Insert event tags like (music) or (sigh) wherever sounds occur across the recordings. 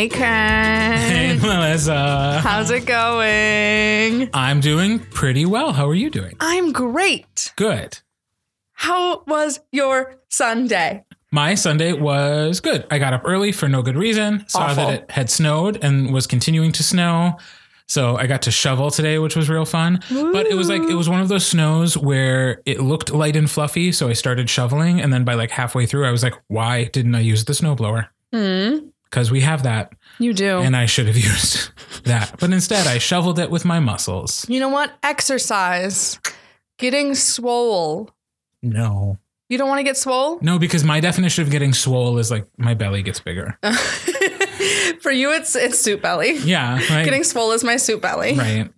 Hey, Kurt. Hey, Melissa. How's it going? I'm doing pretty well. How are you doing? I'm great. Good. How was your Sunday? My Sunday was good. I got up early for no good reason, saw Awful. that it had snowed and was continuing to snow. So I got to shovel today, which was real fun. But it was like, it was one of those snows where it looked light and fluffy. So I started shoveling. And then by like halfway through, I was like, why didn't I use the snowblower? Hmm. Because we have that. You do. And I should have (laughs) used that. But instead, I shoveled it with my muscles. you know what? Exercise. Getting swole. No. You don't want to get swole? No, because my definition of getting swole is like my belly gets bigger. (laughs) (laughs) For you, it's it's soup belly. Yeah. Right. Getting swole is my soup belly. right.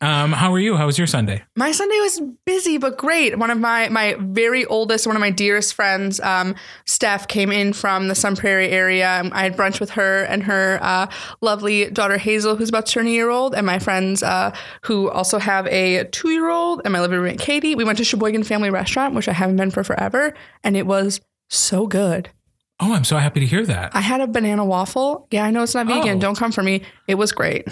Um, how are you? How was your Sunday? My Sunday was busy but great. One of my my very oldest, one of my dearest friends, um, Steph, came in from the Sun Prairie area. Um, I had brunch with her and her uh, lovely daughter Hazel, who's about to turn a year old, and my friends uh, who also have a two year old, and my living roommate Katie. We went to Sheboygan Family Restaurant, which I haven't been for forever, and it was so good. Oh, I'm so happy to hear that. I had a banana waffle. Yeah, I know it's not vegan. Oh. Don't come for me. It was great.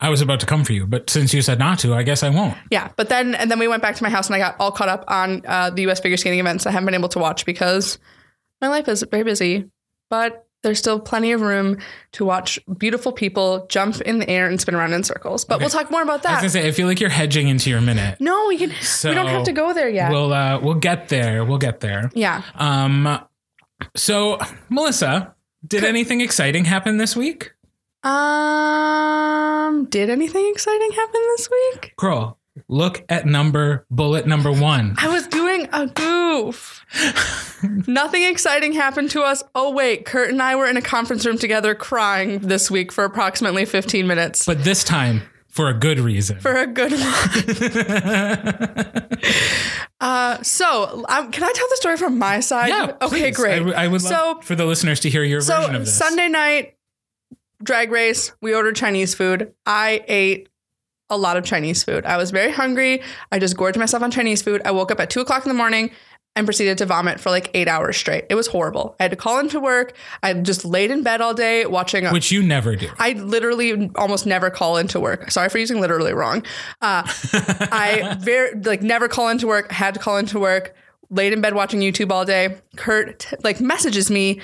I was about to come for you, but since you said not to, I guess I won't. Yeah, but then and then we went back to my house and I got all caught up on uh, the U.S. figure skating events I haven't been able to watch because my life is very busy. But there's still plenty of room to watch beautiful people jump in the air and spin around in circles. But we'll talk more about that. I was gonna say, I feel like you're hedging into your minute. no, we can. So we don't have to go there yet. We'll uh, we'll get there. We'll get there. yeah. Um, so Melissa, did anything exciting happen this week? Um. Did anything exciting happen this week? Girl, look at number bullet number one. I was doing a goof. (laughs) Nothing exciting happened to us. Oh wait, Kurt and I were in a conference room together crying this week for approximately 15 minutes. But this time for a good reason. for a good one. (laughs) uh, so, um, can I tell the story from my side? yeah. Okay, please. great. I, w- I would so, love for the listeners to hear your version of this. Sunday night drag race, we ordered Chinese food. I ate a lot of Chinese food. I was very hungry. I just gorged myself on Chinese food. I woke up at two o'clock in the morning and proceeded to vomit for like eight hours straight. It was horrible. I had to call into work. I just laid in bed all day watching. Which you never do. I literally almost never call into work. Sorry for using literally wrong. Uh, (laughs) I very like never call into work. Had to call into work. Laid in bed watching YouTube all day. Kurt t- like messages me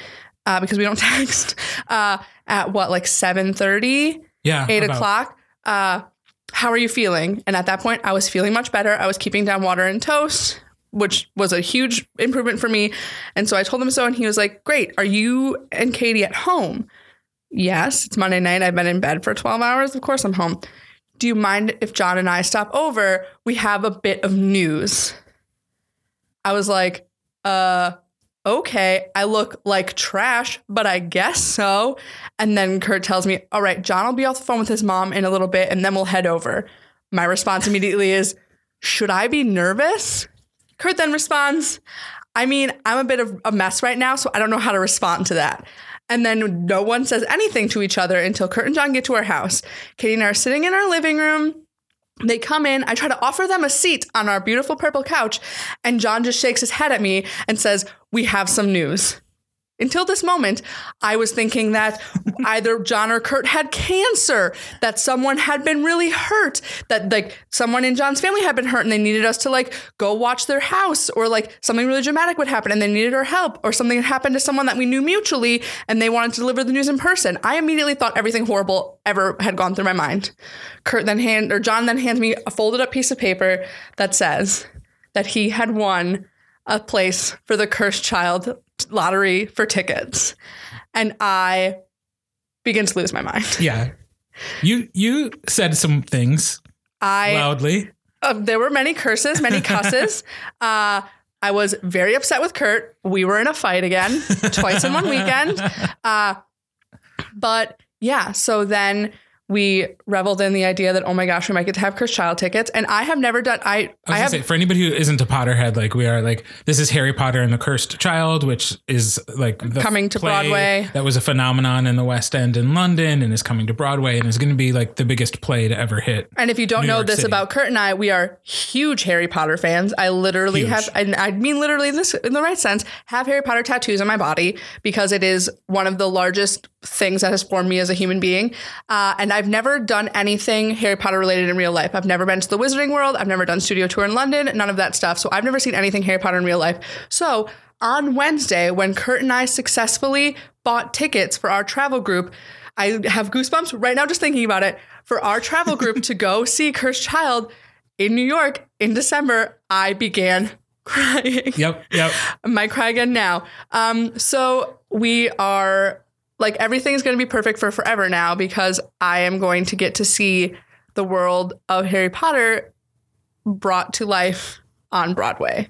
uh, because we don't (laughs) text uh, at what like seven thirty, yeah. eight about- o'clock. Uh, how are you feeling? And at that point, I was feeling much better. I was keeping down water and toast, which was a huge improvement for me. And so I told him so, and he was like, "Great. Are you and Katie at home?" Yes, it's Monday night. I've been in bed for 12 hours. Of course, I'm home. Do you mind if John and I stop over? We have a bit of news. I was like, uh, okay. I look like trash, but I guess so. And then Kurt tells me, all right, John will be off the phone with his mom in a little bit and then we'll head over. My response immediately is, should I be nervous? Kurt then responds, I mean, I'm a bit of a mess right now, so I don't know how to respond to that. And then no one says anything to each other until Kurt and John get to our house. Katie and I are sitting in our living room. They come in. I try to offer them a seat on our beautiful purple couch, and John just shakes his head at me and says, We have some news. Until this moment, I was thinking that either John or Kurt had cancer, that someone had been really hurt, that like someone in John's family had been hurt and they needed us to like go watch their house, or like something really dramatic would happen and they needed our help, or something had happened to someone that we knew mutually and they wanted to deliver the news in person. I immediately thought everything horrible ever had gone through my mind. Kurt then hand or John then hands me a folded up piece of paper that says that he had won a place for the cursed child lottery for tickets. And I begin to lose my mind. (laughs) Yeah. You you said some things I loudly. uh, there were many curses, many (laughs) cusses. uh, I was very upset with Kurt. We were in a fight again, twice in one weekend. (laughs) Uh, but yeah, so then we reveled in the idea that oh my gosh, we might get to have Kurt's child tickets, and I have never done. I I I, have say, for anybody who isn't a Potterhead, like we are, like this is Harry Potter and the Cursed Child, which is like the Coming to Broadway. That was a phenomenon in the West End in London, and is coming to Broadway, and is going to be like the biggest play to ever hit. And if you don't New know York this City. about Kurt and I, we are huge Harry Potter fans. I literally Huge. have, and I mean literally in this in the right sense, have Harry Potter tattoos on my body because it is one of the largest things that has formed me as a human being. Uh, and I've never done anything Harry Potter related in real life. I've never been to the Wizarding World. I've never done studio tour in London, none of that stuff. So I've never seen anything Harry Potter in real life. So on Wednesday, when Kurt and I successfully bought tickets for our travel group, I have goosebumps right now just thinking about it. For our travel group to go (laughs) see Cursed Child in New York in December, I began (laughs) crying. Yep. Yep. I might cry again now. Um, so we are like everything's going to be perfect for forever now because I am going to get to see the world of Harry Potter brought to life on Broadway.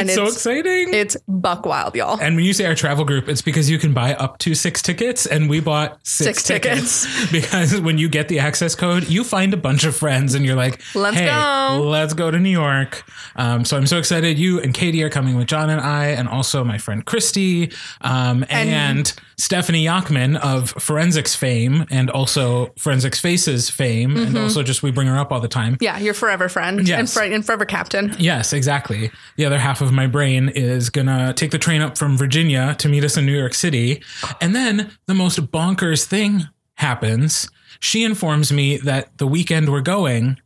It's, so exciting. It's buck wild, y'all. and when you say our travel group, it's because you can buy up to six tickets, and we bought six, Six tickets. (laughs) because when you get the access code, you find a bunch of friends, and you're like, Let's "Hey, go." let's go to New York." Um, so I'm so excited. You and Katie are coming with John and I, and also my friend Christy, um, and, Stephanie Yachman of Forensics fame, and also Forensics Faces fame, and also just we bring her up all the time. Yeah, your forever friend and, fr- and forever captain. Yes, exactly. The other half of my brain is gonna take the train up from Virginia to meet us in New York City. And then the most bonkers thing happens. She informs me that the weekend we're going,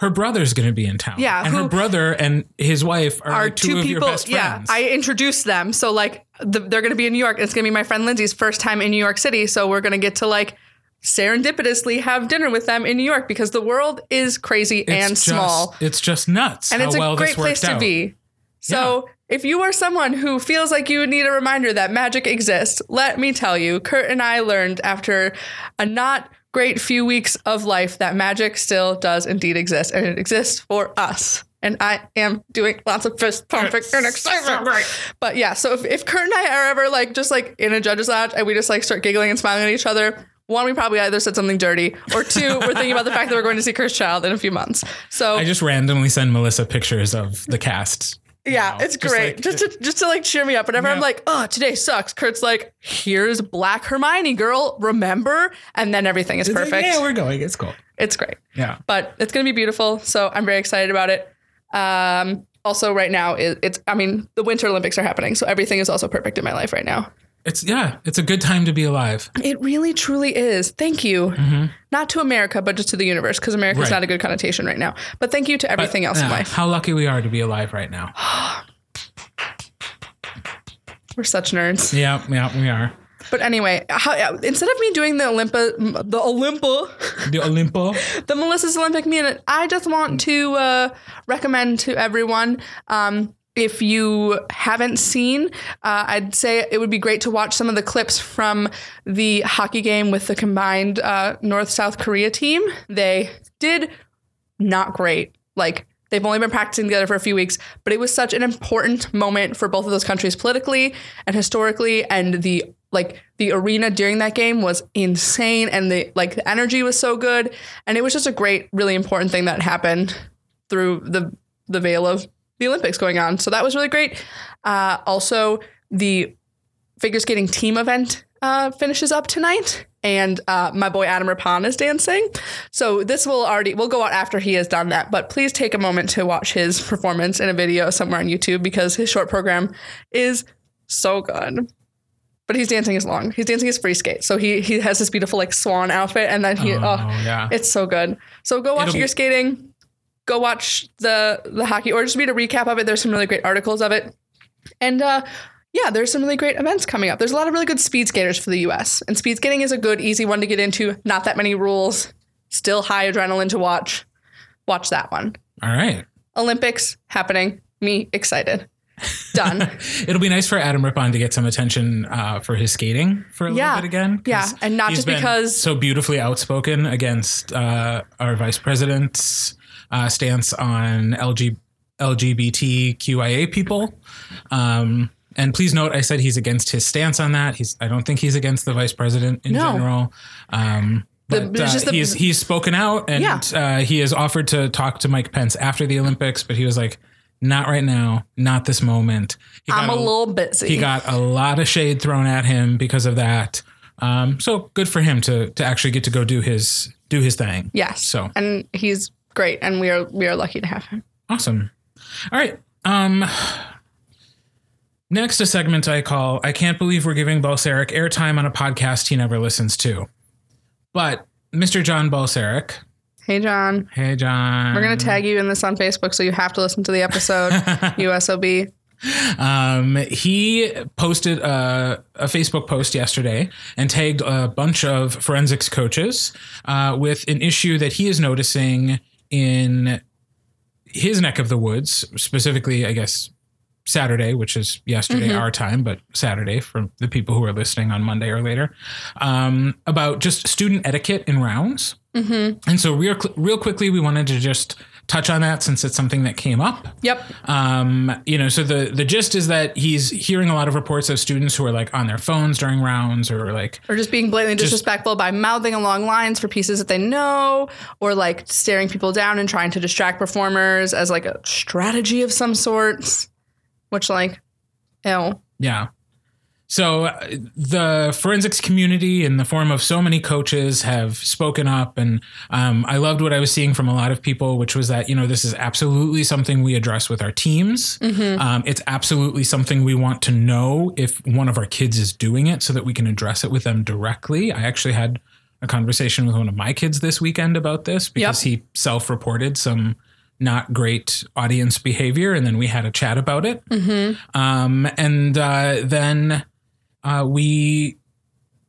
her brother's gonna be in town. Yeah, And her brother and his wife are, Are two, two of your people? best Yeah, friends. I introduced them. So like the, they're going to be in New York. It's going to be my friend Lindsay's first time in New York City. So we're going to get to like serendipitously have dinner with them in New York because the world is crazy It's and just- small. It's just nuts. and how it's a well great place to out. be. So if you are someone who feels like you need a reminder that magic exists, let me tell you, Kurt and I learned after a not great few weeks of life that magic still does indeed exist, and it exists for us. And I am doing lots of fist pumping and excitement. But yeah, so if, if Kurt and I are ever like just like in a judge's lounge and we just like start giggling and smiling at each other, one, we probably either said something dirty, or two, we're thinking about the fact that we're going to see Cursed Child in a few months. So I just randomly send Melissa pictures of the cast. Yeah, know, it's just great. like- just to just to like cheer me up. Whenever I'm like, oh, today sucks. Kurt's like, here's Black Hermione, girl. Remember? And then everything is It's like, perfect. yeah, we're going. It's cool. it's great. Yeah. But it's gonna be beautiful. So I'm very excited about it. Um, also, right now it, it's I mean the Winter Olympics are happening, so everything is also perfect in my life right now. It's yeah, it's a good time to be alive. It really truly is. Thank you. Not to America, but just to the universe, because America's Mm-hmm. Right. not a good connotation right now. But thank you to everything else in life. How lucky we are to be alive right now. (gasps) We're such nerds. Yeah, yeah, we are. But anyway, how, instead of me doing the Olympa, the Olympa, The Olimpo. (laughs) the Melissa's Olympic minute, I just want to uh, recommend to everyone. Um, if you haven't seen, uh, I'd say it would be great to watch some of the clips from the hockey game with the combined uh, North South Korea team. They did not great. Like they've only been practicing together for a few weeks, but it was such an important moment for both of those countries politically and historically and the like the arena during that game was insane and the like the energy was so good and it was just a great really important thing that happened through the the veil of the Olympics going on. So that was really great. Uh, also the figure skating team event uh, finishes up tonight, and uh, my boy Adam Rippon is dancing. So this will already we'll go out after he has done that. But please take a moment to watch his performance in a video somewhere on YouTube because his short program is so good. But he's dancing his long. He's dancing his free skate. So he he has this beautiful like swan outfit, and then he Oh, oh, yeah. it's so good. So go watch It'll be- your skating. Go watch the the hockey, or just read a recap of it. There's some really great articles of it, and uh, yeah, there's some really great events coming up. There's a lot of really good speed skaters for the U.S. and speed skating is a good, easy one to get into. Not that many rules, still high adrenaline to watch. Watch that one. All right. Olympics happening. Me excited. Done. (laughs) It'll be nice for Adam Rippon to get some attention uh, for his skating for a Yeah. little bit again. Yeah, and not just because- so beautifully outspoken against uh, our vice president's uh, stance on LG, LGBTQIA people. Um, and please note, I said he's against his stance on that. He's I don't think he's against the vice president in No. general. Um, The- but it's uh, the- he's he's spoken out and Yeah. uh, he has offered to talk to Mike Pence after the Olympics, but he was like, "Not right now, not this moment." He I'm got a little busy. he got a lot of shade thrown at him because of that. Um, so good for him to to actually get to go do his do his thing. yes. So and he's great, and we are we are lucky to have him. awesome. All right. Um, Next, a segment I call I Can't Believe We're Giving Balsaric airtime on a podcast he never listens to. But Mr. John Balsaric, Hey, John. hey John. We're going to tag you in this on Facebook, so you have to listen to the episode, (laughs) USOB. Um, he posted a, a Facebook post yesterday and tagged a bunch of forensics coaches uh, with an issue that he is noticing in his neck of the woods, specifically, I guess, Saturday, which is yesterday our time, but Saturday for the people who are listening on Monday or later, um, about just student etiquette in rounds. And so, real, real quickly, we wanted to just touch on that since it's something that came up. Yep. Um, you know, so the the gist is that he's hearing a lot of reports of students who are like on their phones during rounds or like Or just being blatantly disrespectful by mouthing along lines for pieces that they know, or like staring people down and trying to distract performers as like a strategy of some sorts. Which, like, ew. yeah. So uh, the forensics community, in the form of so many coaches, have spoken up, and um, I loved what I was seeing from a lot of people, which was that you know this is absolutely something we address with our teams. Um, it's absolutely something we want to know if one of our kids is doing it, so that we can address it with them directly. I actually had a conversation with one of my kids this weekend about this because he self-reported some not great audience behavior, and then we had a chat about it. Um, and uh, then uh, we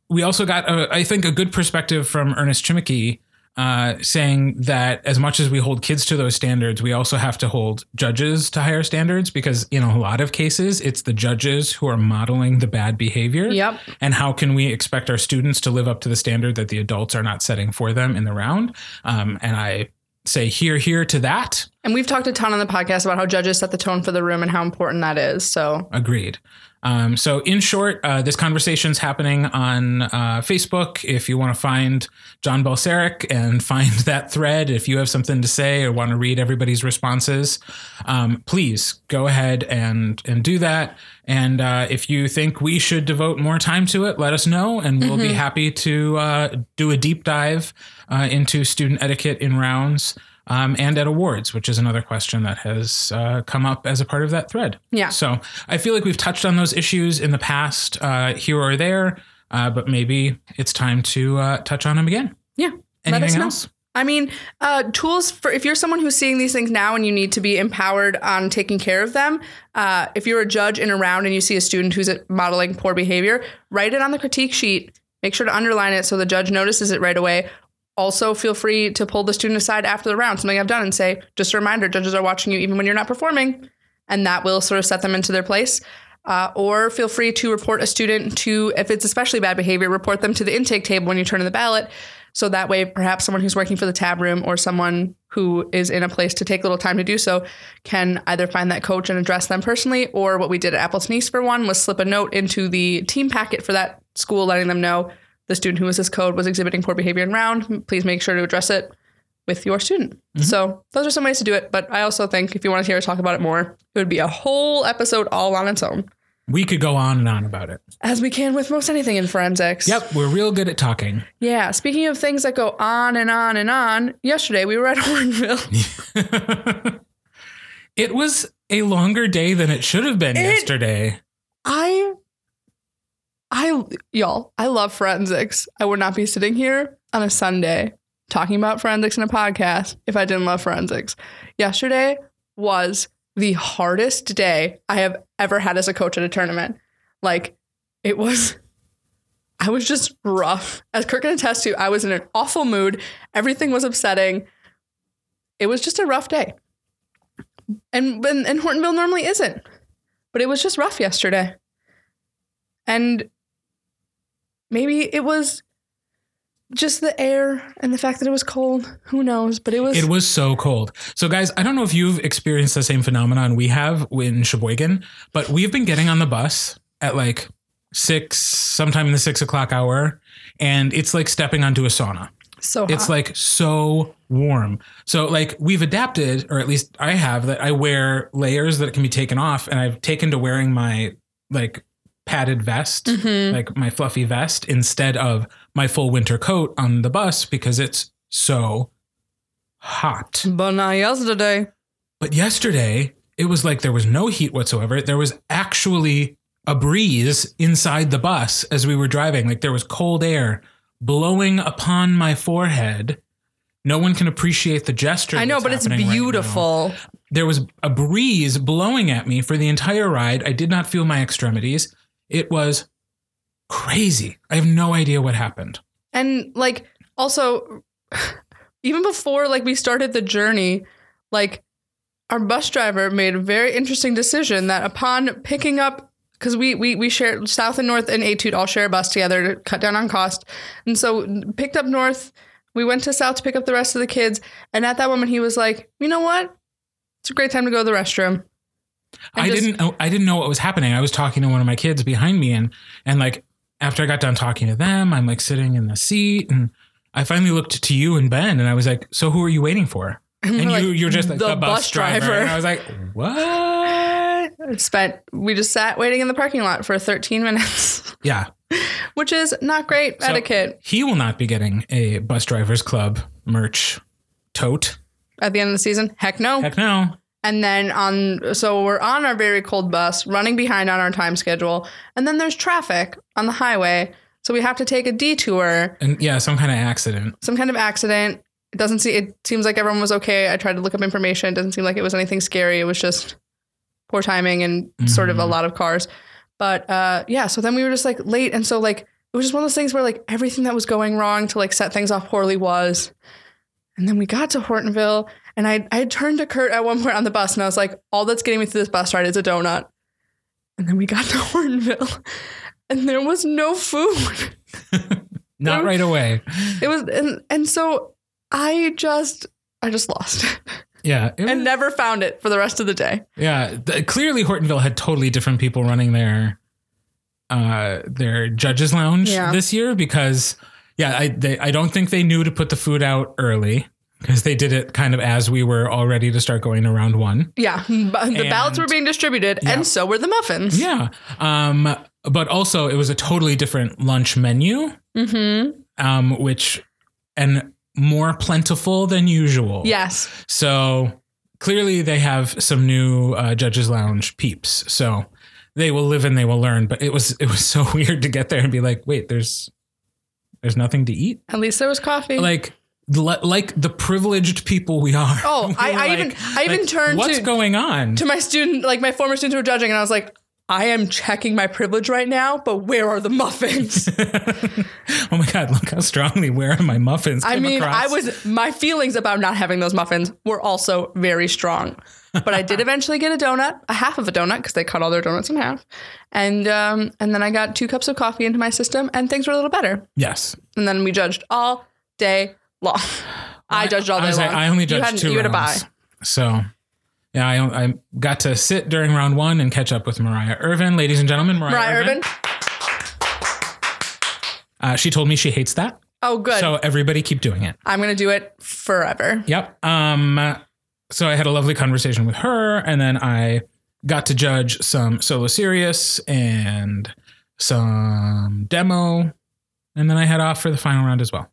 we also got, a, I think, a good perspective from Ernest Chimicki uh, saying that as much as we hold kids to those standards, we also have to hold judges to higher standards because in a lot of cases, it's the judges who are modeling the bad behavior. Yep. And how can we expect our students to live up to the standard that the adults are not setting for them in the round? Um, and I say here, here to that. And we've talked a ton on the podcast about how judges set the tone for the room and how important that is. So, Agreed. Um, so, in short, uh, this conversation's happening on uh, Facebook. If you want to find John Balseric and (laughs) find that thread, if you have something to say or want to read everybody's responses, um, please go ahead and and do that. And uh, if you think we should devote more time to it, let us know, and we'll be happy to uh, do a deep dive uh, into student etiquette in rounds. Um, and at awards, which is another question that has uh, come up as a part of that thread. Yeah. So I feel like we've touched on those issues in the past, uh, here or there, uh, but maybe it's time to uh, touch on them again. yeah. let us Anything know. else? I mean, uh, tools for if you're someone who's seeing these things now and you need to be empowered on taking care of them. Uh, if you're a judge in a round and you see a student who's modeling poor behavior, write it on the critique sheet. Make sure to underline it so the judge notices it right away. Also, feel free to pull the student aside after the round, something I've done, and say, just a reminder, judges are watching you even when you're not performing. And that will sort of set them into their place. Uh, or feel free to report a student to, if it's especially bad behavior, report them to the intake table when you turn in the ballot. So that way, perhaps someone who's working for the tab room or someone who is in a place to take a little time to do so can either find that coach and address them personally, or what we did at Appleton East for one was slip a note into the team packet for that school, letting them know the student who was this code was exhibiting poor behavior in round. Please make sure to address it with your student. Mm-hmm. So those are some ways to do it. But I also think if you want to hear us talk about it more, it would be a whole episode all on its own, We could go on and on about it. as we can with most anything in forensics. Yep, we're real good at talking. Yeah. Speaking of things that go on and on and on, yesterday we were at (laughs) Hortonville. (laughs) It was a longer day than it should have been yesterday. I, I, y'all, I love forensics. I would not be sitting here on a Sunday talking about forensics in a podcast if I didn't love forensics. Yesterday was the hardest day I have ever had as a coach at a tournament. Like, it was, I was just rough. As Kurt can attest to, I was in an awful mood. Everything was upsetting. It was just a rough day. And, and, and Hortonville normally isn't but it was just rough yesterday. And maybe it was just the air and the fact that it was cold. Who knows? But it was. It was so cold. So, guys, I don't know if you've experienced the same phenomenon we have in Sheboygan, but we've been getting on the bus at like six, sometime in the six o'clock hour, and it's like stepping onto a sauna. so It's like so warm. So like we've adapted, or at least I have, that I wear layers that can be taken off, and I've taken to wearing my like padded vest, Mhm. like my fluffy vest, instead of my full winter coat on the bus because it's so hot. But not yesterday. But yesterday it was like there was no heat whatsoever. There was actually a breeze inside the bus as we were driving. Like there was cold air blowing upon my forehead. No one can appreciate the gesture. I know, but it's happening right beautiful. there was a breeze blowing at me for the entire ride. I did not feel my extremities. It was crazy. I have no idea what happened. And like also even before like we started the journey, like our bus driver made a very interesting decision that upon picking up because we, we we share South and North and Etude all share a bus together to cut down on cost. And so picked up North, we went to South to pick up the rest of the kids. And at that moment he was like, you know what? It's a great time to go to the restroom. And I just- didn't know I didn't know what was happening. I was talking to one of my kids behind me and and like after I got done talking to them, I'm like sitting in the seat and I finally looked to you and Ben and I was like, "So who are you waiting for?" (laughs) And we're you like, you're just like "The the, bus, bus driver. driver." And I was like, "What?" (laughs) spent we just sat waiting in the parking lot for 13 minutes, (laughs) Yeah. which is not great So- etiquette. He will not be getting a bus drivers club merch tote. At the end of the season, heck no. Heck no. And then on, so we're on our very cold bus, running behind on our time schedule. And then there's traffic on the highway. So we have to take a detour, And yeah, some kind of accident. some kind of accident. It doesn't see, it seems like everyone was okay. I tried to look up information. It doesn't seem like it was anything scary. It was just poor timing and sort of a Mhm. lot of cars. But uh, yeah, so then we were just like late. And so like, it was just one of those things where like everything that was going wrong to like set things off poorly was. And then we got to Hortonville and I, I turned to Kurt at one point on the bus and I was like, all that's getting me through this bus ride is a donut. And then we got (laughs) to Hortonville and there was no food. (laughs) Not right away. It was, and, and so I just, I just lost it (laughs) Yeah. It and was- never found it for the rest of the day. yeah. th- clearly Hortonville had totally different people running their uh their judges lounge Yeah. this year because yeah, I they, I don't think they knew to put the food out early because they did it kind of as we were all ready to start going to round 1. Yeah. but The ballots were being distributed Yeah. and so were the muffins. Yeah. Um but also it was a totally different lunch menu Mm-hmm. um which and more plentiful than usual. Yes. So clearly they have some new uh, judges lounge peeps. So they will live and they will learn. But it was it was (laughs) so weird to get there and be like, wait, there's there's nothing to eat. At least there was coffee. Like like the privileged people we are. Oh, (laughs) I- I like- even- I even like, turned What's to- going on? to my student, like my former students were judging, and I was like, I am checking my privilege right now, but where are the muffins? (laughs) oh my god! Look how strongly where are my muffins? I mean, across. I was my feelings about not having those muffins were also very strong. But I did (laughs) eventually get a donut, a half of a donut, because they cut all their donuts in half, and um, and then I got two cups of coffee into my system, and things were a little better. yes. And then we judged all day long. I judged all day I, long. like, I only You judged had- two You had to buy. rounds. So, yeah, I, I got to sit during round one and catch up with Mariah Irvin. Ladies and gentlemen, Mariah, Mariah Irvin. Urban. Uh, she told me she hates that. Oh, good. So everybody keep doing it. I'm gonna do it forever. Yep. Um, so I had a lovely conversation with her, and then I got to judge some solo serious and some demo, and then I head off for the final round as well.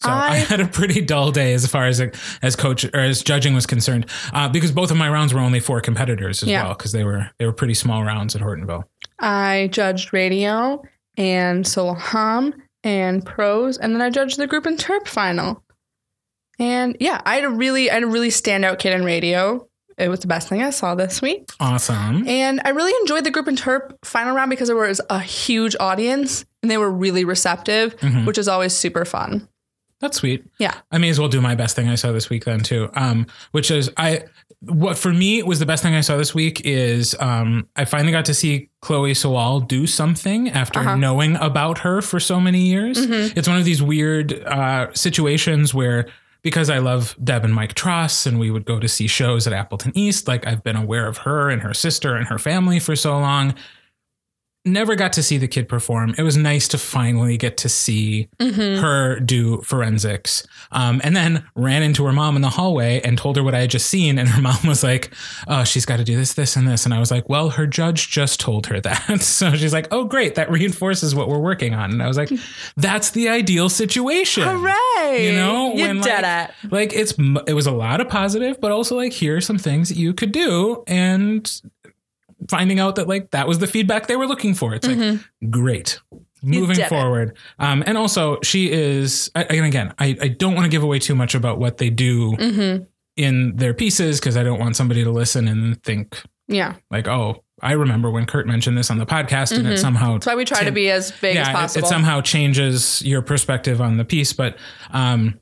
So I, I- (laughs) had a pretty dull day as far as as coach or as judging was concerned, uh, because both of my rounds were only four competitors as Yeah. well, because they were they were pretty small rounds at Hortonville. I judged radio and solo hum and prose, and then I judged the group and terp final. And yeah, I had a really, I had a really standout kid in radio. It was the best thing I saw this week, Awesome. and I really enjoyed the group and terp final round because there was a huge audience and they were really receptive, Mhm. which is always super fun. That's sweet. Yeah. I may as well do my best thing I saw this week then too. Um, which is I what for me was the best thing I saw this week is um I finally got to see Chloe Sawal do something after Uh-huh. knowing about her for so many years. Mhm. It's one of these weird uh situations where because I love Deb and Mike Tross and we would go to see shows at Appleton East, like I've been aware of her and her sister and her family for so long. Never got to see the kid perform. It was nice to finally get to see Mm-hmm. her do forensics. Um, and then ran into her mom in the hallway and told her what I had just seen. And her (laughs) mom was like, Oh, she's got to do this, this, and this. And I was like, Well, her judge just told her that. (laughs) so she's like, Oh, great. That reinforces what we're working on. And I was like, (laughs) That's the ideal situation. Hooray! You know, you when, did like, it. Like it's it was a lot of positive, but also like here are some things that you could do, and finding out that like that was the feedback they were looking for. It's like great. Moving forward, um, and also she is. I- And again, I, I don't want to give away too much about what they do Mm-hmm. in their pieces because I don't want somebody to listen and think Yeah, like, oh, I remember when Kurt mentioned this on the podcast, and it somehow that's why we try to be as big as it- possible. It, somehow changes your perspective on the piece, but um,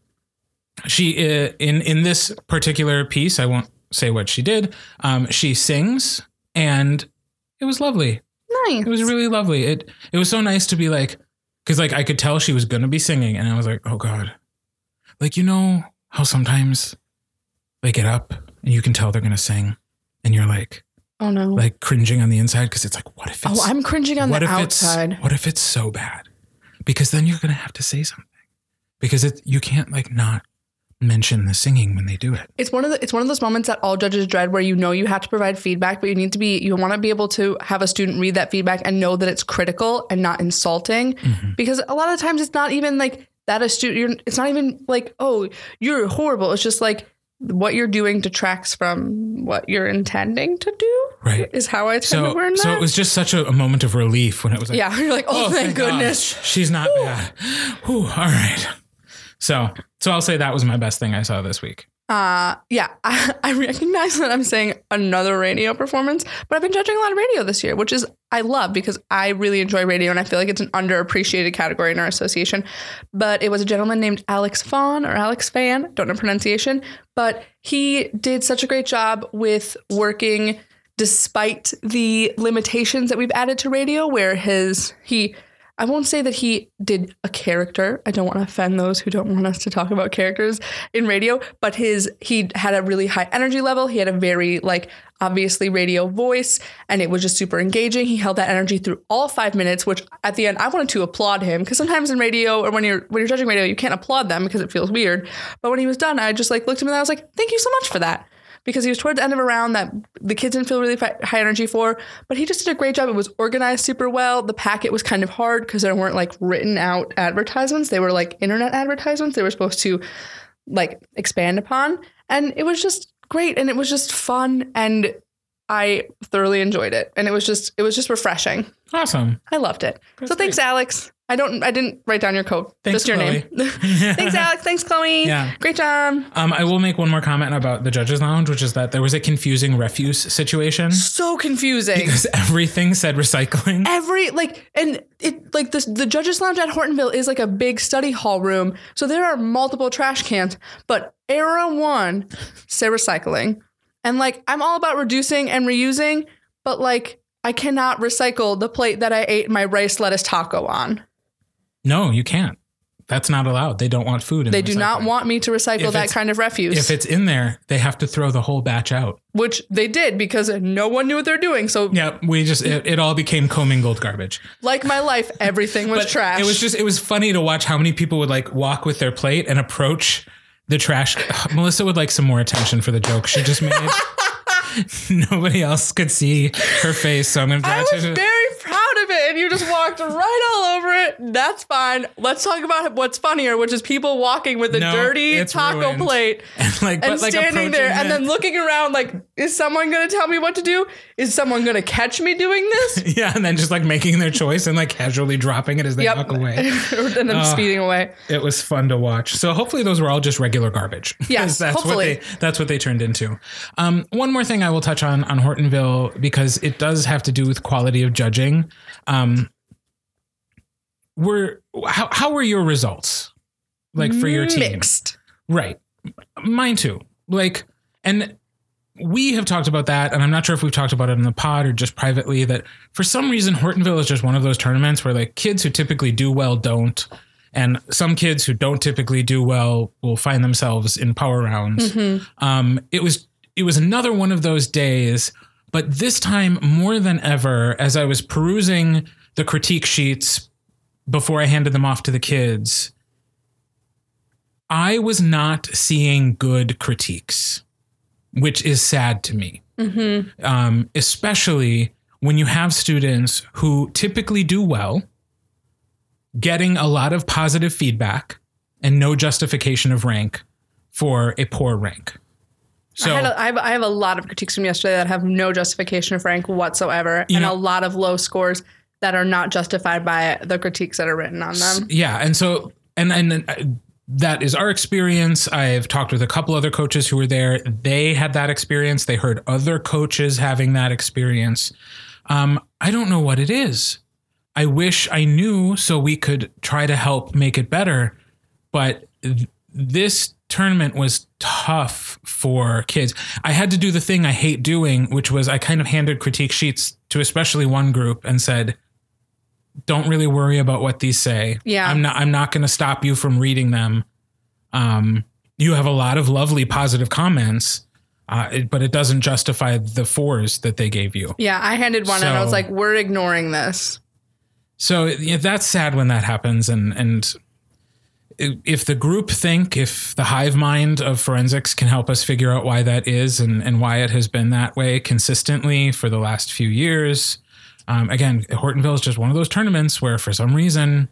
she uh, in in this particular piece, I won't say what she did. Um, she sings, and it was lovely. nice. It was really lovely. It it was so nice to be like, because like I could tell she was gonna be singing, and I was like, oh god, like you know how sometimes they get up and you can tell they're gonna sing, and you're like oh no. like cringing on the inside because it's like, what if oh, it's oh, I'm cringing on what the if outside. what if it's so bad because then you're gonna have to say something because it you can't like not mention the singing when they do it It's one of the it's one of those moments that all judges dread where you know you have to provide feedback, but you need to be you want to be able to have a student read that feedback and know that it's critical and not insulting. Mm-hmm. Because a lot of times it's not even like that a student you're it's not even like, oh, you're horrible. It's just like what you're doing detracts from what you're intending to do. Right. Is how I tend so to word so it was just such a, a moment of relief when it was like yeah, (laughs) you're like, oh, thank, God, goodness. she's not bad Whew, all right so so I'll say that was my best thing I saw this week Uh, yeah, I, (laughs) I recognize that I'm saying another radio performance, but I've been judging a lot of radio this year, which is I love because I really enjoy radio and I feel like it's an underappreciated category in our association. But it was a gentleman named Alex Fawn or Alex Fan, don't know pronunciation, but he did such a great job with working despite the limitations that we've added to radio, where his he I won't say that he did a character. I don't want to offend those who don't want us to talk about characters in radio, but his he had a really high energy level. He had a very like obviously radio voice and it was just super engaging. He held that energy through all 5 minutes, which at the end I wanted to applaud him because sometimes in radio or when you're when you're judging radio, you can't applaud them because it feels weird. But when he was done, I just like looked at him and I was like, "Thank you so much for that." Because he was toward the end of a round that the kids didn't feel really high energy for, but he just did a great job. It was organized super well. The packet was kind of hard because there weren't like written out advertisements. They were like internet advertisements. They were supposed to like expand upon. And it was just great. And it was just fun. And I thoroughly enjoyed it. And it was just, it was just refreshing. Awesome I loved it. so thanks, Alex. I don't, I didn't write down your code. Thanks, just your name. (laughs) (laughs) thanks, Alex. Thanks, Chloe. Yeah. Great job. um I will make one more comment about the judges lounge which is that there was a confusing refuse situation So confusing. because (laughs) everything said recycling every like and it like this the judges lounge at hortonville is like a big study hall room so there are multiple trash cans but era one say recycling and like i'm all about reducing and reusing but like i cannot recycle the plate that i ate my rice lettuce taco on. No you can't. That's not allowed. They don't want food in there. they the do not want me to recycle If that kind of refuse. if it's in there they have to throw the whole batch out. Which they did because no one knew what they're doing. So yeah we just it, it all became commingled garbage. like my life everything was trash. It was just it was funny to watch how many people would like walk with their plate and approach the trash. (sighs) Melissa would like some more attention for the joke she just made. (laughs) (laughs) Nobody else could see her face, so I'm gonna draw I was attention. very it, and you just walked right all over it. That's fine. Let's talk about what's funnier, which is people walking with a No, dirty taco ruined. (laughs) plate and like, and but like standing there, approaching and then looking around like, is someone going to tell me what to do? Is someone going to catch me doing this? (laughs) yeah, and then just like making their choice and like casually dropping it as they Yep. walk away. and (laughs) then speeding away. It was fun to watch. So hopefully those were all just regular garbage. Yes, that's hopefully. what they that's what they turned into. Um, one more thing I will touch on on Hortonville because it does have to do with quality of judging. Um, were how how were your results like for your team? Mixed. Right. Mine too. Like, and we have talked about that, and I'm not sure if we've talked about it in the pod or just privately, that for some reason, Hortonville is just one of those tournaments where like kids who typically do well don't. And some kids who don't typically do well will find themselves in power rounds. Um, it was it was another one of those days, But this time, more than ever, as I was perusing the critique sheets before I handed them off to the kids, I was not seeing good critiques, which is sad to me. Um, especially when you have students who typically do well, getting a lot of positive feedback and no justification of rank for a poor rank. So I, had a, I, have, I have a lot of critiques from yesterday that have no justification of rank whatsoever, and know- a lot of low scores that are not justified by the critiques that are written on them. yeah, and so and and uh, that is our experience. I've talked with a couple other coaches who were there. They had that experience. They heard other coaches having that experience. Um, I don't know what it is. I wish I knew so we could try to help make it better. But th- this tournament was tough for kids. I had to do the thing I hate doing, which was I kind of handed critique sheets to especially one group and said, don't really worry about what these say. Yeah. I'm not I'm not going to stop you from reading them. Um you have a lot of lovely positive comments, uh, it- but it doesn't justify the fours that they gave you. Yeah, I handed one and I was like, "We're ignoring this." So yeah, that's sad when that happens, and and if the group think, if the hive mind of forensics can help us figure out why that is and and why it has been that way consistently for the last few years. Um, again, Hortonville is just one of those tournaments where, for some reason,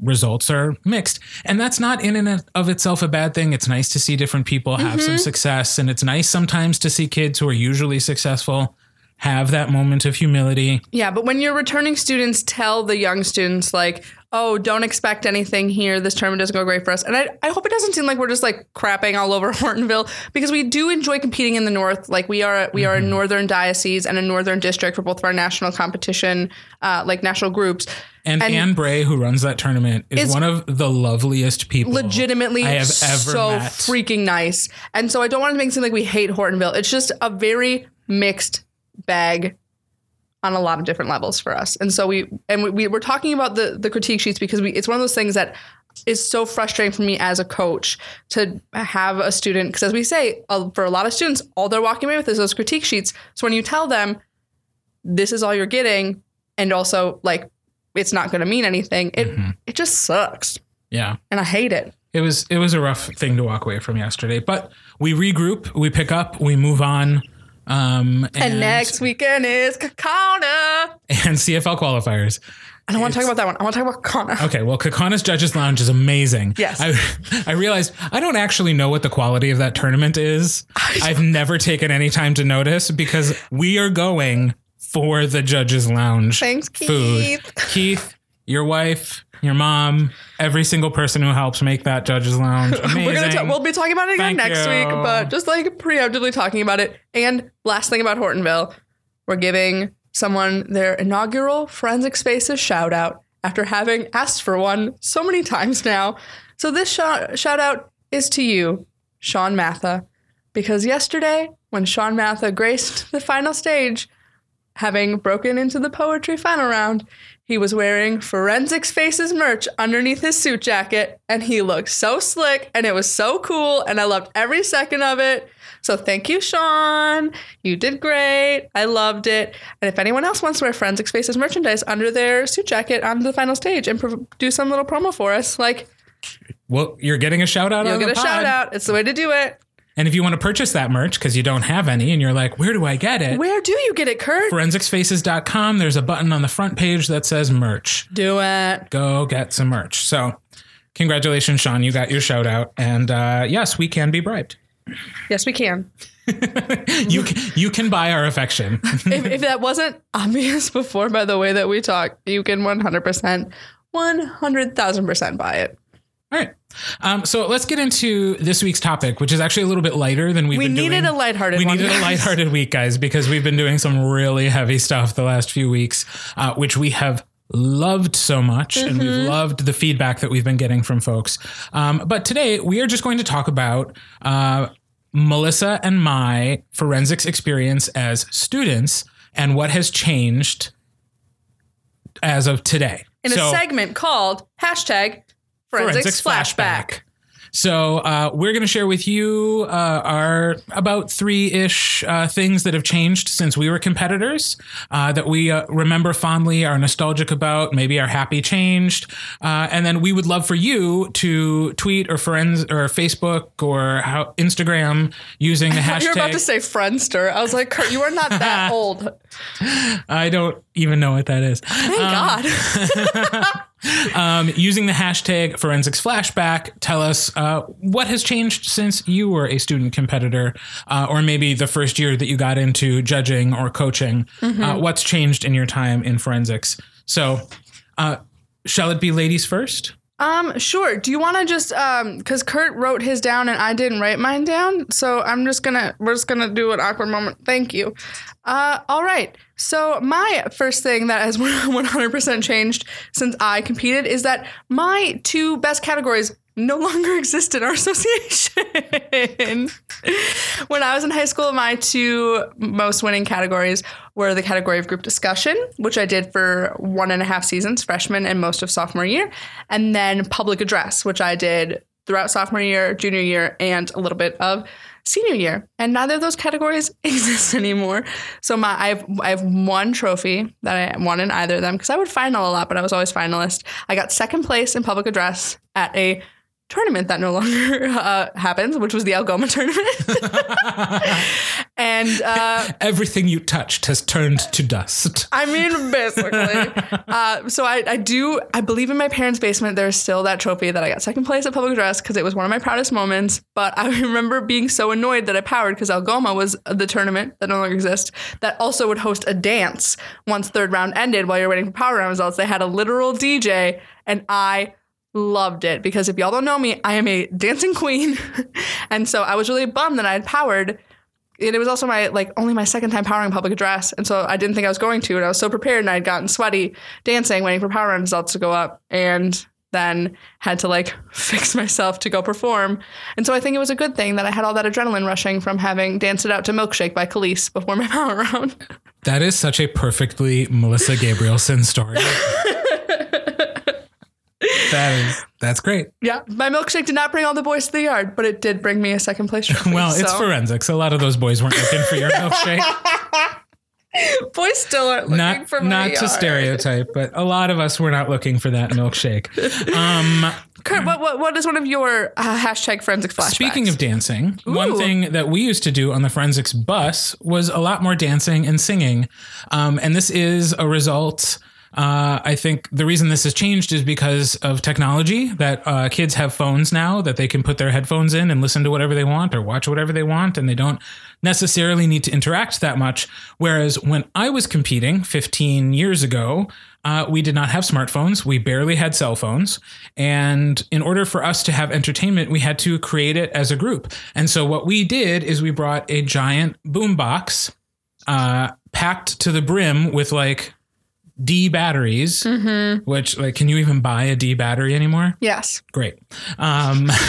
results are mixed, and that's not in and of itself a bad thing. It's nice to see different people have some success, and it's nice sometimes to see kids who are usually successful have that moment of humility. Yeah, but when your returning students tell the young students like, "Oh, don't expect anything here. This tournament doesn't go great for us," and I, I hope it doesn't seem like we're just like crapping all over (laughs) Hortonville because we do enjoy competing in the north. Like we are, we are a northern diocese and a northern district for both of our national competition, uh, like national groups. And, And- Anne Bray, who runs that tournament, is Is one of the loveliest people legitimately I have ever so met. freaking nice. And so I don't want to make it seem like we hate Hortonville. It's just a very mixed bag on a lot of different levels for us. And so we and we, we we're talking about the the critique sheets because we it's one of those things that is so frustrating for me as a coach to have a student because as we say uh, for a lot of students all they're walking away with is those critique sheets so when you tell them this is all you're getting and also like it's not going to mean anything it Mm-hmm. it just sucks Yeah. and i hate it It was it was a rough thing to walk away from yesterday, but we regroup, we pick up, we move on. Um, and, And next weekend is Kaukauna. and CFL qualifiers. I don't want to talk about that one. I want to talk about Kaukauna. Okay, well, Kaukauna's Judges Lounge is amazing. Yes. I, (laughs) I realized I don't actually know what the quality of that tournament is. (laughs) I've never taken any time to notice because we are going for the Judges Lounge Thanks, food. Keith. Keith, your wife, your mom, every single person who helps make that Judges Lounge amazing. (laughs) We're gonna ta- we'll be talking about it again Thank next you. week, but just like preemptively talking about it. And last thing about Hortonville, we're giving someone their inaugural Forensic Faces shout out after having asked for one so many times now. So this shout, shout out is to you, Sean Matha, because yesterday when Sean Matha graced the final stage, having broken into the poetry final round, he was wearing Forensic Faces merch underneath his suit jacket, and he looked so slick, and it was so cool, and I loved every second of it. So thank you, Sean. You did great. I loved it. And if anyone else wants to wear Forensic Faces merchandise under their suit jacket on the final stage and pro- do some little promo for us, like well, you're getting a shout out you'll get a shout out. It's the way to do it. And if you want to purchase that merch because you don't have any and you're like, where do I get it? Where do you get it, Kurt? forensicsfaces.com. There's a button on the front page that says merch. do it. Go get some merch. So, congratulations, Sean. You got your shout out. And uh, yes, we can be bribed. Yes, we can. (laughs) You can, you can buy our affection. (laughs) if, if that wasn't obvious (laughs) before by the way that we talk, you can 100%, 100,000% buy it. All right. Um, so let's get into this week's topic, which is actually a little bit lighter than we've We been doing. We needed a lighthearted we one. needed a guys. (laughs) lighthearted week, guys, because we've been doing some really heavy stuff the last few weeks, uh, which we have loved so much, and we've Mm-hmm. loved the feedback that we've been getting from folks. Um, but today we are just going to talk about uh, Melissa and my forensics experience as students and what has changed as of today. In So- a segment called hashtag forensics, flashback. So uh, we're going to share with you uh, our about three ish uh, things that have changed since we were competitors uh, that we uh, remember fondly, are nostalgic about, maybe are happy changed, uh, and then we would love for you to tweet or friends or Facebook or how, Instagram using the hashtag. (laughs) You're about to say Friendster. I was like, Kurt, you are not that (laughs) old. I don't even know what that is. Thank God. (laughs) (laughs) Um, using the hashtag forensics flashback, tell us uh, what has changed since you were a student competitor, uh, or maybe the first year that you got into judging or coaching. Uh, what's changed in your time in forensics? So, uh, shall it be ladies first? Um, sure. Do you want to just um, because Kurt wrote his down and I didn't write mine down, so I'm just gonna we're just gonna do an awkward moment. Thank you. Uh, all right. So my first thing that has (laughs) 100% changed since I competed is that my two best categories no longer (laughs) exist in our association. (laughs) when I was in high school, my two most winning categories were the category of group discussion, which I did for one and a half seasons, freshman and most of sophomore year, and then public address, which I did throughout sophomore year, junior year, and a little bit of senior year. And neither of those categories (laughs) exist anymore. So my I have I have one trophy that I won in either of them because I would final a lot, but I was always finalist. I got second place in public address at a tournament that no longer (laughs) uh, happens, which was the Algoma tournament. (laughs) and uh, Everything you touched has turned to dust. I mean, basically. uh, so I, I do, I believe in my parents' basement, there's still that trophy that I got second place at public address because it was one of my proudest moments. But I (laughs) remember being so annoyed that I powered because Algoma was the tournament that no longer exists that also would host a dance once third round ended while you're waiting for power round results. They had a literal DJ and I loved it because if y'all don't know me, I am a dancing queen. (laughs) and so I was really bummed that I had powered. And it was also my like only my second time powering public address. And so I didn't think I was going to. And I was so prepared and I had gotten sweaty dancing, waiting for power round results to go up. And then had to like (laughs) fix myself to go perform. And so I think it was a good thing that I had all that adrenaline rushing from having danced it out to Milkshake by Kelis before my (laughs) power round. That is such a perfectly Melissa Gabrielson story. That is that's great. yeah. My milkshake did not bring all the boys to the yard, but it did bring me a second place trophy. Well, it's so- forensics. A lot of those boys weren't looking for your (laughs) milkshake. boys still aren't looking not for not to stereotype, but a lot of us were not looking for that milkshake. Um, Kurt, what, what, what is one of your uh, hashtag forensic flashbacks? Speaking of dancing, one thing that we used to do on the forensics bus was a lot more dancing and singing. Um, and this is a result. Uh, I think the reason this has changed is because of technology that uh, kids have phones now that they can put their headphones in and listen to whatever they want or watch whatever they want, and they don't necessarily need to interact that much. Whereas when I was competing 15 years ago, uh, we did not have smartphones. We barely had cell phones. And in order for us to have entertainment, we had to create it as a group. And so what we did is we brought a giant boombox uh, packed to the brim with like D batteries, which like, can you even buy a D battery anymore? Yes. Great. Um, (laughs)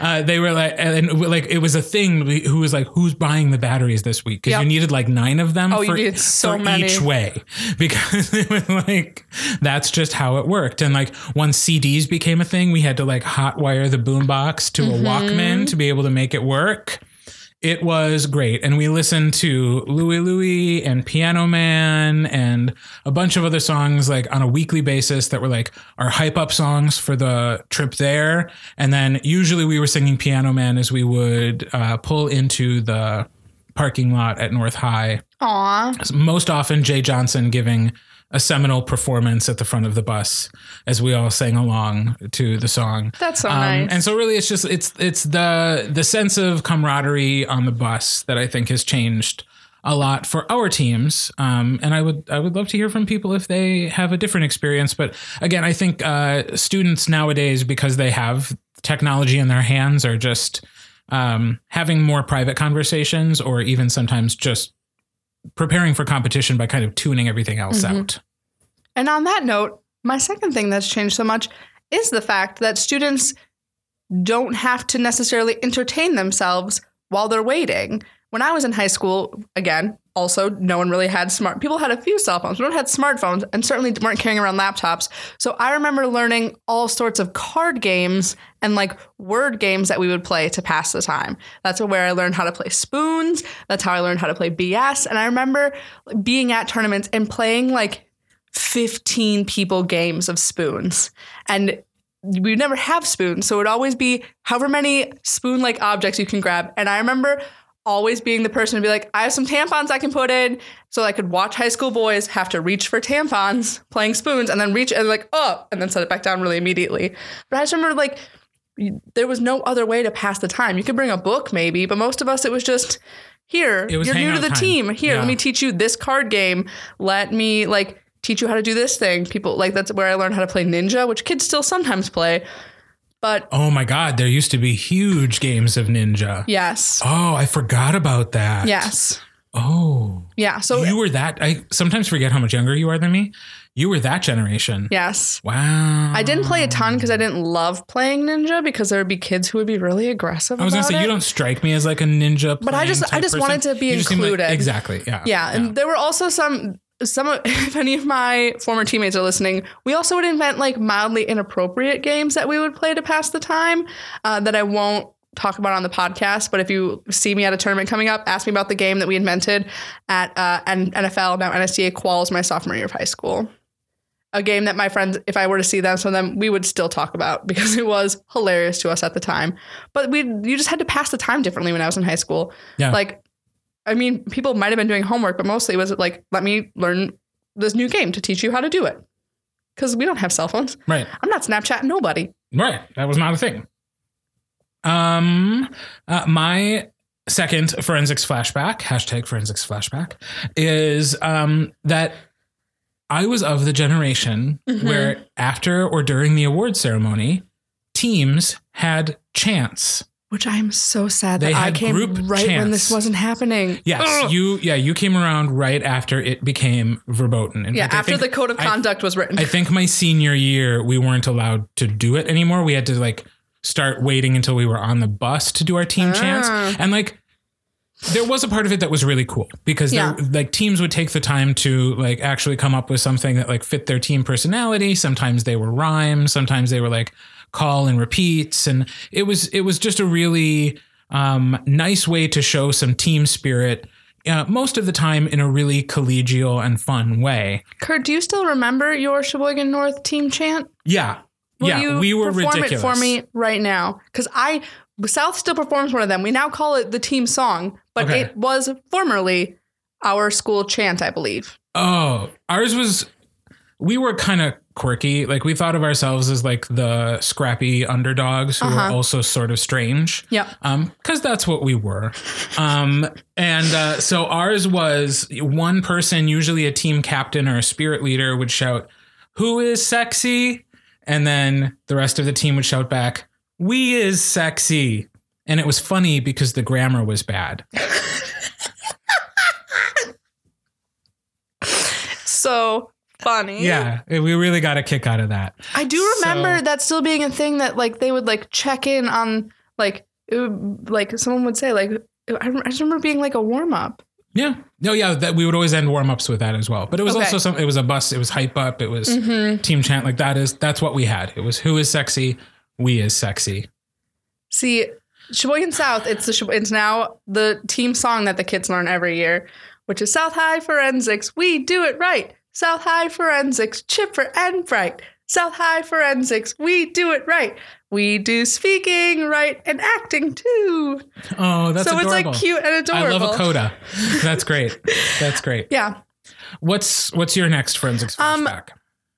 uh, they were like, and like it was a thing. Who was like, who's buying the batteries this week? Because Yep. you needed like nine of them. Oh, you for, needed so for many. each way (laughs) because it was like that's just how it worked. And like once CDs became a thing, we had to like hotwire the boombox to Mm-hmm. a Walkman to be able to make it work. It was great. And we listened to Louie Louie and Piano Man and a bunch of other songs like on a weekly basis that were like our hype up songs for the trip there. And then usually we were singing Piano Man as we would uh, pull into the parking lot at North High. Aw. Most often, Jay Johnson giving a seminal performance at the front of the bus as we all sang along to the song. That's so Um, nice. And so really it's just it's it's the the sense of camaraderie on the bus that I think has changed a lot for our teams. Um, and I would I would love to hear from people if they have a different experience. But again, I think uh, students nowadays, because they have technology in their hands, are just um, having more private conversations or even sometimes just preparing for competition by kind of tuning everything else Mm-hmm. out. And on that note, my second thing that's changed so much is the fact that students don't have to necessarily entertain themselves while they're waiting. when I was in high school, again, also no one really had smart people had a few cell phones. We don't had smartphones and certainly weren't carrying around laptops. So I remember learning all sorts of card games and like word games that we would play to pass the time. That's where I learned how to play spoons. That's how I learned how to play BS. And I remember being at tournaments and playing like 15 people games of spoons. And we would never have spoons. So it would always be however many spoon like objects you can grab. And I remember always being the person to be like, I have some tampons I can put in. So I could watch high school boys have to reach for tampons playing spoons and then reach and like, oh, and then set it back down really immediately. But I just remember like, there was no other way to pass the time. You could bring a book maybe, but most of us, it was just, here, was you're new to the time. team. Here, Yeah. let me teach you this card game. Let me like teach you how to do this thing. People like that's where I learned how to play Ninja, which kids still sometimes play. But Oh my God, there used to be huge games of Ninja. yes, Oh, I forgot about that. yes, Oh, yeah. So you were that. I sometimes forget how much younger you are than me. You were that generation. yes. Wow. I didn't play a ton because I didn't love playing Ninja because there would be kids who would be really aggressive. I was gonna say it. you don't strike me as like a ninja. But I just- I just person. wanted to be You seem like- included. exactly. Yeah. Yeah, and there were also some some of- (laughs) if any of my former teammates are listening, we also would invent like mildly inappropriate games that we would play to pass the time uh, that I won't talk about on the podcast. But if you see me at a tournament coming up, ask me about the game that we invented at uh, NFL now NSDA quals my sophomore year of high school. A game that my friends, if I were to see them, some of them, we would still talk about (laughs) because it was hilarious to us at the time. But we, you just had to pass the time differently when I was in high school. Yeah. Like, I mean, people might have been doing homework, but mostly was it like, let me learn this new game to teach you how to do it. Because we don't have cell phones. Right. I'm not Snapchat nobody. Right. That was not a thing. Um, uh, my second forensics flashback hashtag forensics flashback is um that I was of the generation Mhm. where after or during the award ceremony, teams had chants. Which I am so sad They that I came group right when this wasn't happening. Yes, Ugh. you yeah you came around right after it became verboten. In Yeah, fact, after think- the code of I- conduct was written. I think my senior year, we weren't allowed to do it anymore. We had to like start waiting until we were on the bus to do our team chants. Ah. And like, there was a part of it that was really cool because Yeah. there, like teams would take the time to like actually come up with something that like fit their team personality. Sometimes they were rhymes, sometimes they were like call and repeats, and it was it was just a really um, nice way to show some team spirit. Uh, most of the time in a really collegial and fun way. Kurt, do you still remember your Sheboygan North team chant? Yeah. Will yeah, we were perform ridiculous. it for me right now? Because I South still performs one of them. We now call it the team song, but Okay. it was formerly our school chant, I believe. Oh, ours was. We were kind of quirky. Like we thought of ourselves as like the scrappy underdogs who were Uh-huh. also sort of strange. Yeah. Um, because that's what we were. Um, and uh, so ours was one person, usually a team captain or a spirit leader, would shout, "Who is sexy?" And then the rest of the team would shout back, "We is sexy." And it was funny because the grammar was bad. (laughs) So funny. Yeah, we really got a kick out of that. I do remember So- that still being a thing that like they would like check in on like it would, like someone would say like I, I just remember being like a warm up. Yeah. No, yeah, that we would always end warm ups with that as well. But it was Okay. also some it was a bus, it was hype up, it was Mm-hmm. team chant like that is that's what we had. It was who is sexy, we is sexy. See, Sheboygan South, it's the it's now the team song that the kids learn every year, which is South High Forensics. We do it right. South High Forensics, chipper and bright. South High Forensics, we do it right. We do speaking right and acting too. Oh, that's so adorable. it's like cute and adorable. I love a coda. That's great. (laughs) That's great. Yeah. What's what's your next forensics Um, flashback?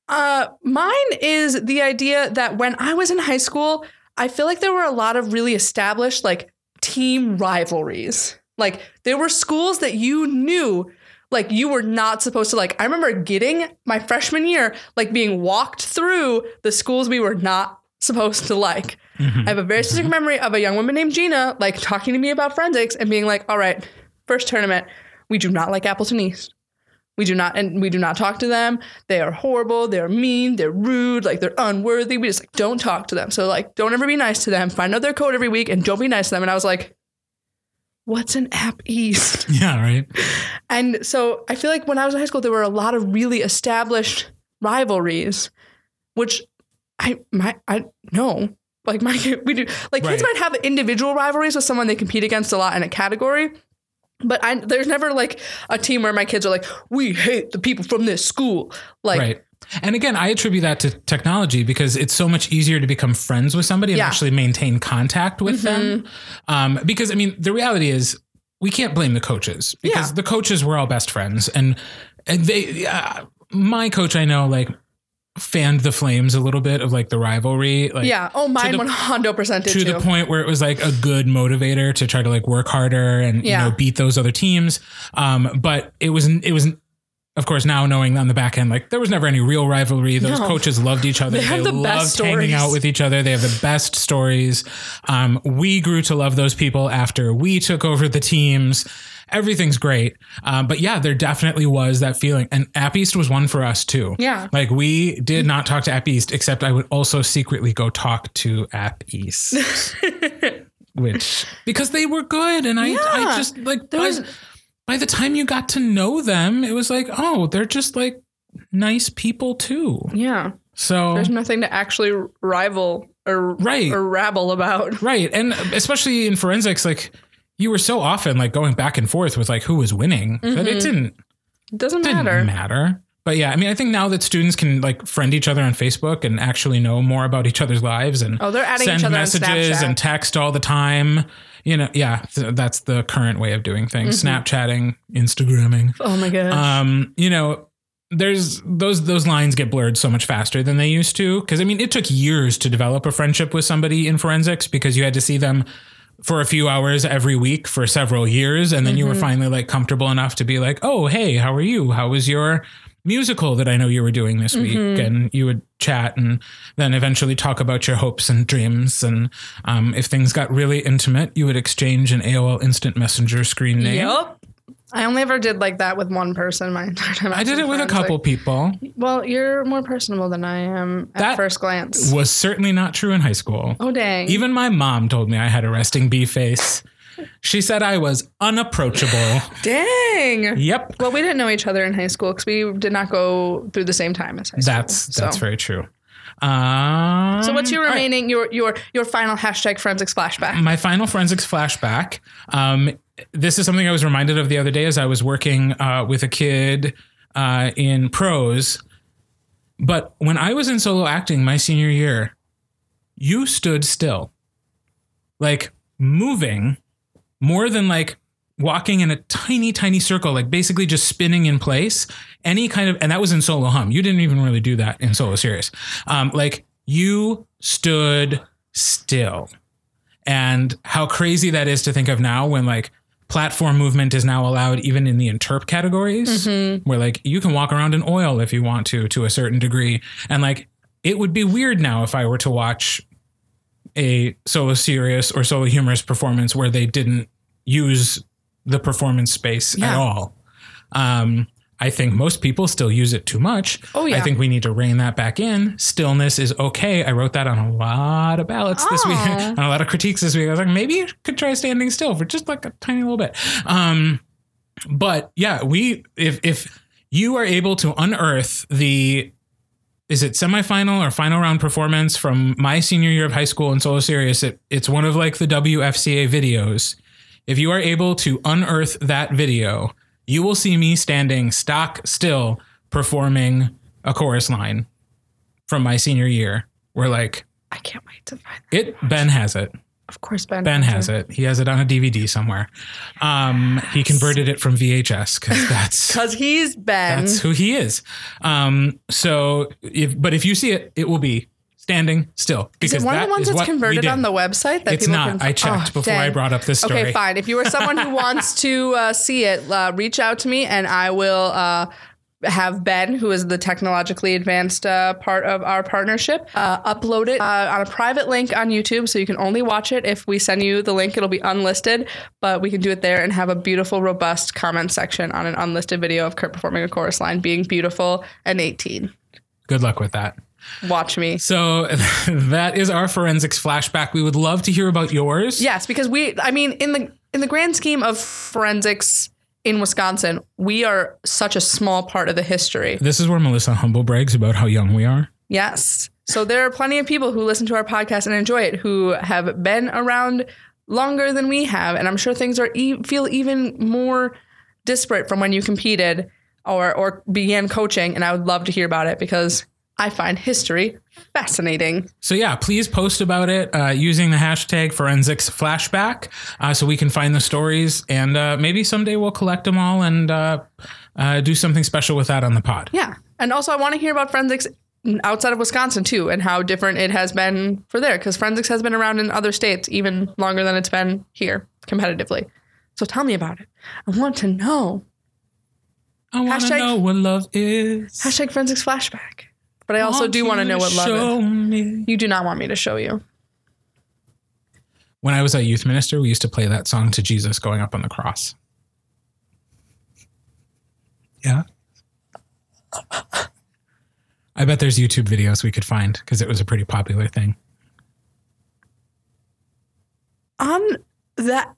Uh, mine is the idea that when I was in high school, I feel like there were a lot of really established like team rivalries. Like there were schools that you knew like you were not supposed to like. I remember getting my freshman year like being walked through the schools we were not supposed to like. Mhm. I have a very specific memory of a young woman named Gina like talking to me about forensics and being like, "All right, first tournament, we do not like Appleton East. We do not, and we do not talk to them. They are horrible. They're mean. They're rude. Like they're unworthy. We just like don't talk to them. So like, don't ever be nice to them. Find out their code every week and don't be nice to them." And I was like, what's an app east? (laughs) Yeah, right. And so I feel like when I was in high school, there were a lot of really established rivalries, which I my I know. Like my (laughs) we do like kids might have individual rivalries with someone they compete against a lot in a category. But I there's never like a team where my kids are like, we hate the people from this school. Like right. And again, I attribute that to technology because it's so much easier to become friends with somebody and Yeah. actually maintain contact with them. Um, because I mean, the reality is we can't blame the coaches because Yeah. the coaches were all best friends, and, and they. Uh, my coach, I know, like fanned the flames a little bit of like the rivalry. Like, yeah. Oh mine one hundred percent to the point where it was like a good motivator to try to like work harder and Yeah. you know beat those other teams. Um, but it was it was of course now knowing on the back end like there was never any real rivalry. Those No. coaches loved each other. They have the loved hanging out with each other. They have the best stories. Um, we grew to love those people after we took over the teams. Everything's great. Um, but yeah, there definitely was that feeling. And App East was one for us too. Yeah. Like we did not talk to App East, except I would also secretly go talk to App East. (laughs) Which because they were good and I I just like There was- by the time you got to know them, it was like, oh, they're just like nice people too. yeah. So There's nothing to actually rival or Right. or rabble about. (laughs) Right. And especially in forensics, like you were so often like going back and forth with like who was winning that it mm-hmm. didn't It doesn't didn't matter. matter. But yeah, I mean, I think now that students can like friend each other on Facebook and actually know more about each other's lives and Oh, they're adding send messages and text all the time. You know, yeah, th- that's the current way of doing things. Mm-hmm. Snapchatting, Instagramming. Oh my gosh. Um, you know, there's those those lines get blurred so much faster than they used to. Because I mean, it took years to develop a friendship with somebody in forensics because you had to see them for a few hours every week for several years, and then you were Mm-hmm. finally like comfortable enough to be like, "Oh, hey, how are you? How was your musical that I know you were doing this week?" Mm-hmm. And you would chat, and then eventually talk about your hopes and dreams. And um, if things got really intimate, you would exchange an AOL Instant Messenger screen name. Yep. I only ever did like that with one person my (laughs) entire time. I did it with a couple people. Well, you're more personable than I am at That first glance. was certainly not true in high school. Oh dang. Even my mom told me I had a resting bee face. She said I was unapproachable. dang. Yep. Well, we didn't know each other in high school because we did not go through the same time as high school. That's that's so. very true. Um, So what's your all right. remaining your your your final hashtag forensics flashback? my final forensics flashback. Um, this is something I was reminded of the other day as I was working uh, with a kid uh, in prose. But when I was in solo acting my senior year, you stood still, like moving more than like walking in a tiny, tiny circle, like basically just spinning in place. Any kind of, and that was in solo hum. You didn't even really do that in solo serious. Um, like you stood still and how crazy that is to think of now when like platform movement is now allowed even in the interp categories where like you can walk around in oil if you want to to a certain degree and like it would be weird now if i were to watch a solo serious or solo humorous performance where they didn't use the performance space at all um I think most people still use it too much. Oh, yeah. I think we need to rein that back in. Stillness is okay. I wrote that on a lot of ballots this week, (laughs) on a lot of critiques this week. I was like, maybe you could try standing still for just like a tiny little bit. Um, but yeah, we if if you are able to unearth the is it semifinal or final round performance from my senior year of high school in solo serious it, it's one of like the wfca videos. If you are able to unearth that video you will see me standing stock still performing a chorus line from my senior year. Where like I can't wait to find that. it ben has it Of course, Ben. ben has it he has it on a dvd somewhere um he converted it from vhs because that's (laughs) Because he's Ben. that's who he is. Um, so, if but if you see it, it will be standing still is it one of the ones that's converted on the website that It's people not. can I checked Oh, before I brought up this story. Okay, fine. If you are someone who wants to uh, see it, uh, reach out to me and I will uh, have Ben, who is the technologically advanced uh, part of our partnership, uh, upload it uh, on a private link on YouTube so you can only watch it. If we send you the link, it'll be unlisted, but we can do it there and have a beautiful, robust comment section on an unlisted video of Kurt performing a chorus line being beautiful and 18. Good luck with that. Watch me. So (laughs) that is our forensics flashback. We would love to hear about yours. Yes, because we I mean in the in the grand scheme of forensics in Wisconsin, we are such a small part of the history. This is where Melissa humble brags about how young we are. Yes. So there are plenty of people who listen to our podcast and enjoy it who have been around longer than we have and I'm sure things are e- feel even more disparate from when you competed or or began coaching and I would love to hear about it because I find history fascinating. So yeah, please post about it uh, using the hashtag forensics flashback uh, so we can find the stories and uh, maybe someday we'll collect them all and uh, uh, do something special with that on the pod. Yeah. And also I want to hear about forensics outside of Wisconsin too and how different it has been for there because forensics has been around in other states even longer than it's been here competitively. So tell me about it. I want to know. I want to know what love is. Hashtag forensics flashback. But I also do want to know what love show is. me. You do not want me to show you. When I was a youth minister, we used to play that song to Jesus going up on the cross. Yeah. I bet there's YouTube videos we could find because it was a pretty popular thing. On that,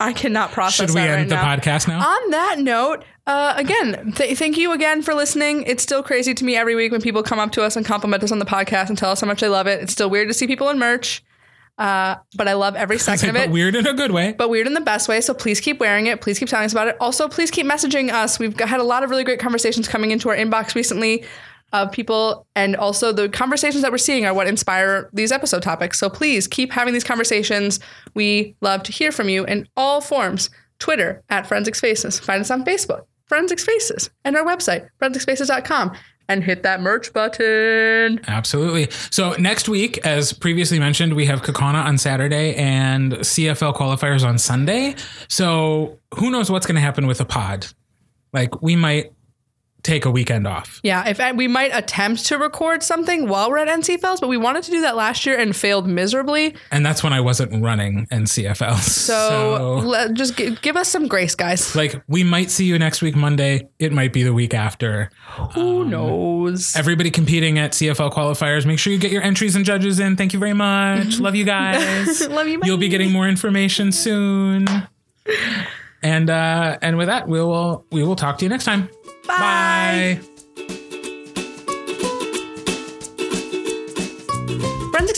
I cannot process Should we end right the now. podcast now? On that note, uh, again, th- thank you again for listening. It's still crazy to me every week when people come up to us and compliment us on the podcast and tell us how much they love it. It's still weird to see people in merch, uh, but I love every (laughs) second like, of but it. weird in a good way. but weird in the best way. So please keep wearing it. Please keep telling us about it. Also, please keep messaging us. We've got- had a lot of really great conversations coming into our inbox recently of people, and also the conversations that we're seeing are what inspire these episode topics. So please keep having these conversations. We love to hear from you in all forms. Twitter at Forensic Faces. Find us on Facebook, Forensic Faces, and our website, forensicfaces.com. And hit that merch button. Absolutely. So next week, as previously mentioned, we have Kaukauna on Saturday and CFL qualifiers on Sunday. So who knows what's going to happen with the pod? Like we might take a weekend off. Yeah, if we might attempt to record something while we're at NCFLs, but we wanted to do that last year and failed miserably. And that's when I wasn't running NCFL. (laughs) So, let, just gi- give us some grace, guys. like we might see you next week Monday. It might be the week after. Who knows? Everybody competing at CFL qualifiers, make sure you get your entries and judges in. Thank you very much. Love you guys. (laughs) Love you. You'll be getting more information soon. And uh and with that, we will we will talk to you next time. Bye. Bye.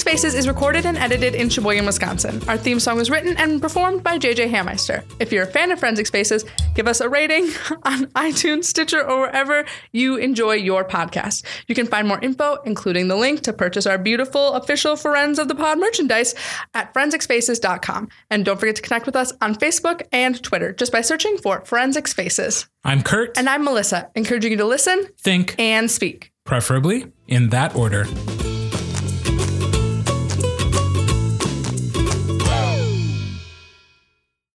Faces is recorded and edited in Sheboygan, Wisconsin. Our theme song was written and performed by JJ Hammeister. If you're a fan of Forensic Faces, give us a rating (laughs) on iTunes, Stitcher, or wherever you enjoy your podcast. You can find more info, including the link to purchase our beautiful official Forens of the Pod merchandise at forensicfaces.com. And don't forget to connect with us on Facebook and Twitter just by searching for Forensic Faces. I'm Kurt. And I'm Melissa, encouraging you to listen think and speak. preferably in that order.